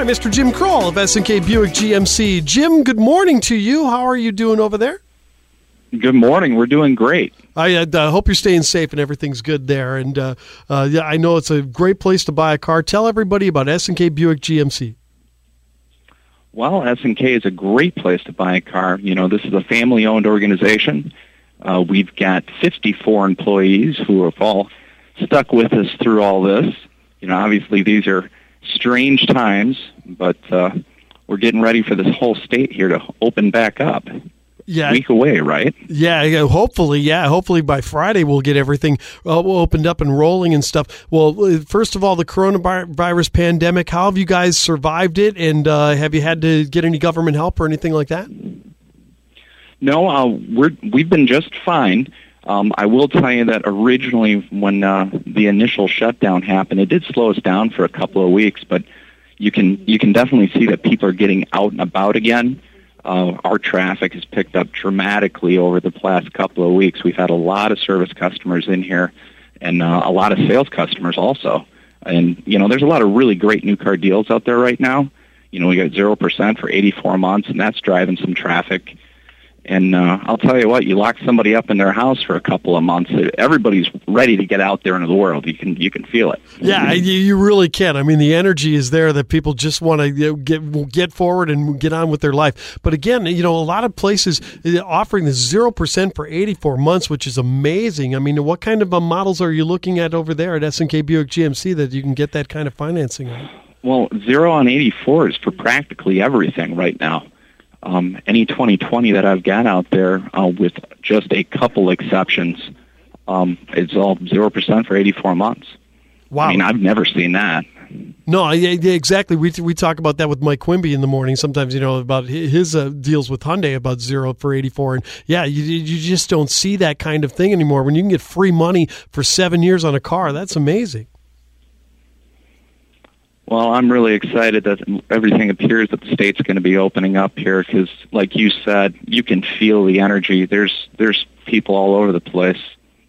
by Mr. Jim Kroll of S&K Buick GMC. Jim, good morning to you. How are you doing over there? Good morning. We're doing great. I uh, hope you're staying safe and everything's good there. And uh, uh, yeah, I know it's a great place to buy a car. Tell everybody about S&K Buick GMC. Well, S&K is a great place to buy a car. You know, this is a family-owned organization. Uh, we've got 54 employees who have all stuck with us through all this. You know, obviously these are strange times, but uh, we're getting ready for this whole state here to open back up. Yeah, week away, right? Yeah, hopefully, yeah, hopefully by Friday we'll get everything uh, opened up and rolling and stuff. Well, uh, first of all, the coronavirus pandemic. How have you guys survived it? And uh, have you had to get any government help or anything like that? No, uh, we're we've been just fine. Um, I will tell you that originally, when uh, the initial shutdown happened, it did slow us down for a couple of weeks. But you can you can definitely see that people are getting out and about again. Uh, our traffic has picked up dramatically over the last couple of weeks. We've had a lot of service customers in here, and uh, a lot of sales customers also. And you know, there's a lot of really great new car deals out there right now. You know, we got zero percent for 84 months, and that's driving some traffic. And uh, I'll tell you what, you lock somebody up in their house for a couple of months, everybody's ready to get out there into the world. You can you can feel it. Yeah, you really can. I mean, the energy is there that people just want to get get forward and get on with their life. But again, you know, a lot of places uh, offering the zero percent for eighty four months, which is amazing. I mean, what kind of uh, models are you looking at over there at S&K Buick GMC that you can get that kind of financing on? Well, zero on eighty four is for practically everything right now um, any 2020 that I've got out there, uh, with just a couple exceptions, um, it's all zero percent for 84 months. Wow! I mean, I've never seen that. No, yeah, exactly. We we talk about that with Mike Quimby in the morning. Sometimes you know about his uh, deals with Hyundai about zero for eighty four, and yeah, you you just don't see that kind of thing anymore. When you can get free money for seven years on a car, that's amazing. Well, I'm really excited that everything appears that the state's going to be opening up here because, like you said, you can feel the energy. There's there's people all over the place.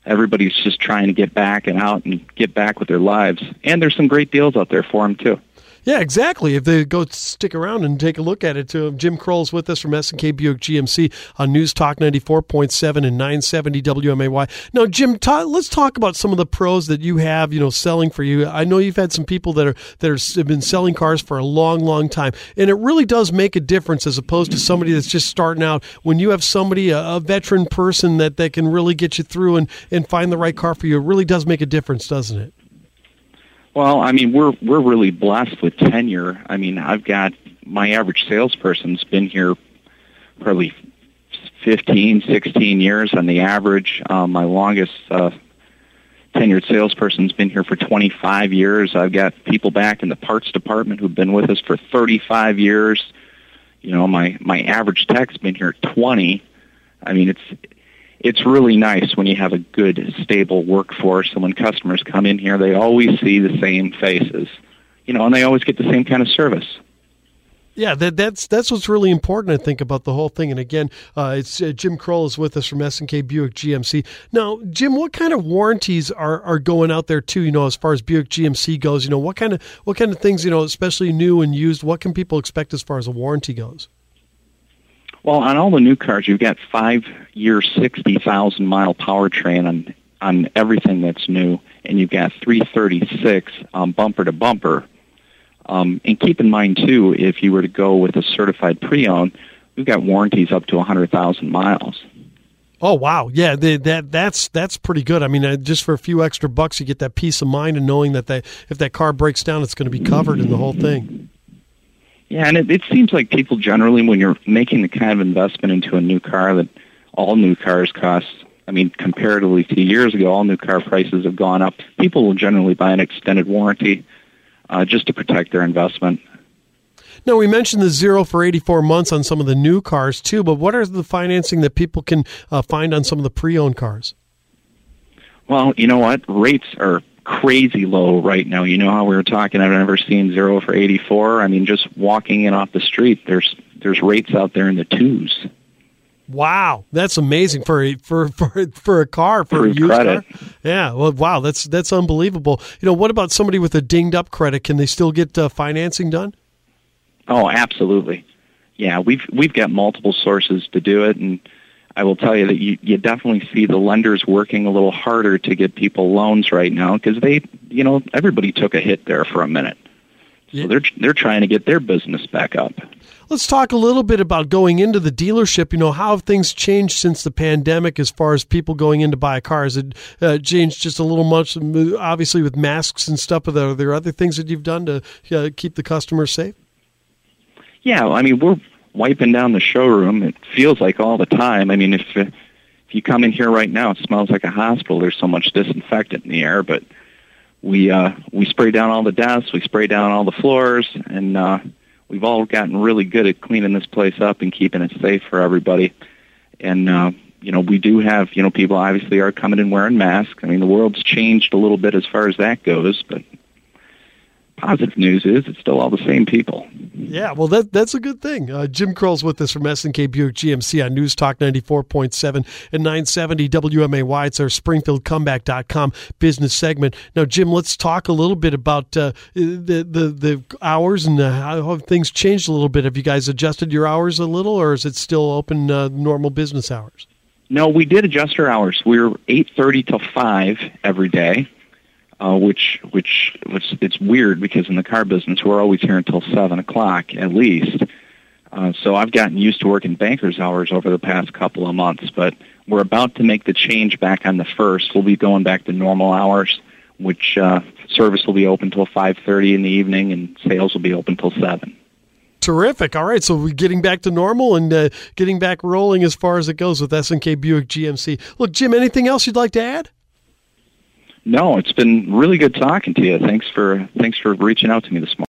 Everybody's just trying to get back and out and get back with their lives. And there's some great deals out there for them too. Yeah, exactly. If they go stick around and take a look at it, too. Jim Kroll is with us from S&K Buick GMC on News Talk 94.7 and 970 WMAY. Now, Jim, let's talk about some of the pros that you have, you know, selling for you. I know you've had some people that are that are, have been selling cars for a long, long time, and it really does make a difference as opposed to somebody that's just starting out. When you have somebody, a, a veteran person that, that can really get you through and, and find the right car for you, it really does make a difference, doesn't it? Well, I mean, we're we're really blessed with tenure. I mean, I've got my average salesperson's been here probably 15, 16 years on the average. Um, my longest uh, tenured salesperson's been here for 25 years. I've got people back in the parts department who've been with us for 35 years. You know, my my average tech's been here 20. I mean, it's it's really nice when you have a good, stable workforce, and when customers come in here, they always see the same faces, you know, and they always get the same kind of service. Yeah, that, that's that's what's really important, I think, about the whole thing. And again, uh, it's uh, Jim Kroll is with us from S and K Buick GMC. Now, Jim, what kind of warranties are, are going out there too? You know, as far as Buick GMC goes, you know, what kind of what kind of things, you know, especially new and used, what can people expect as far as a warranty goes? Well, on all the new cars, you've got five-year, sixty thousand mile powertrain on on everything that's new, and you've got three thirty-six um, bumper to bumper. Um, and keep in mind too, if you were to go with a certified pre-owned, we've got warranties up to a hundred thousand miles. Oh wow, yeah, the, that that's that's pretty good. I mean, uh, just for a few extra bucks, you get that peace of mind and knowing that they, if that car breaks down, it's going to be covered in the whole thing. Yeah, and it, it seems like people generally, when you're making the kind of investment into a new car that all new cars cost, I mean, comparatively to years ago, all new car prices have gone up. People will generally buy an extended warranty uh, just to protect their investment. Now, we mentioned the zero for 84 months on some of the new cars, too, but what are the financing that people can uh, find on some of the pre owned cars? Well, you know what? Rates are crazy low right now. You know how we were talking. I've never seen zero for 84. I mean, just walking in off the street, there's there's rates out there in the twos. Wow, that's amazing for a, for for for a car for, for a used credit. car. Yeah, well, wow, that's that's unbelievable. You know, what about somebody with a dinged up credit? Can they still get uh, financing done? Oh, absolutely. Yeah, we've we've got multiple sources to do it, and I will tell you that you, you definitely see the lenders working a little harder to get people loans right now because they, you know, everybody took a hit there for a minute. So they're they're trying to get their business back up. Let's talk a little bit about going into the dealership. You know, how have things changed since the pandemic as far as people going in to buy a car? Has it uh, changed just a little much, obviously, with masks and stuff? Are there, are there other things that you've done to uh, keep the customers safe? Yeah, I mean, we're wiping down the showroom. It feels like all the time. I mean, if, if you come in here right now, it smells like a hospital. There's so much disinfectant in the air, but we uh, we spray down all the desks, we spray down all the floors, and uh, we've all gotten really good at cleaning this place up and keeping it safe for everybody. And uh, you know, we do have you know people obviously are coming in wearing masks. I mean, the world's changed a little bit as far as that goes, but positive news is it's still all the same people. Yeah, well, that that's a good thing. Uh, Jim Kroll's with us from S&K Buick GMC on News Talk 94.7 and 970 WMAY. It's our SpringfieldComeback.com business segment. Now, Jim, let's talk a little bit about uh, the, the the hours and uh, how have things changed a little bit. Have you guys adjusted your hours a little, or is it still open uh, normal business hours? No, we did adjust our hours. We're 8.30 till 5 every day uh, which which which it's weird because in the car business we're always here until seven o'clock at least. Uh, so I've gotten used to working banker's hours over the past couple of months, but we're about to make the change back on the first. We'll be going back to normal hours, which uh, service will be open till 5:30 in the evening, and sales will be open till seven. Terrific. All right, so we're getting back to normal and uh, getting back rolling as far as it goes with S&K Buick GMC. Look, Jim, anything else you'd like to add? No, it's been really good talking to you. Thanks for thanks for reaching out to me this morning.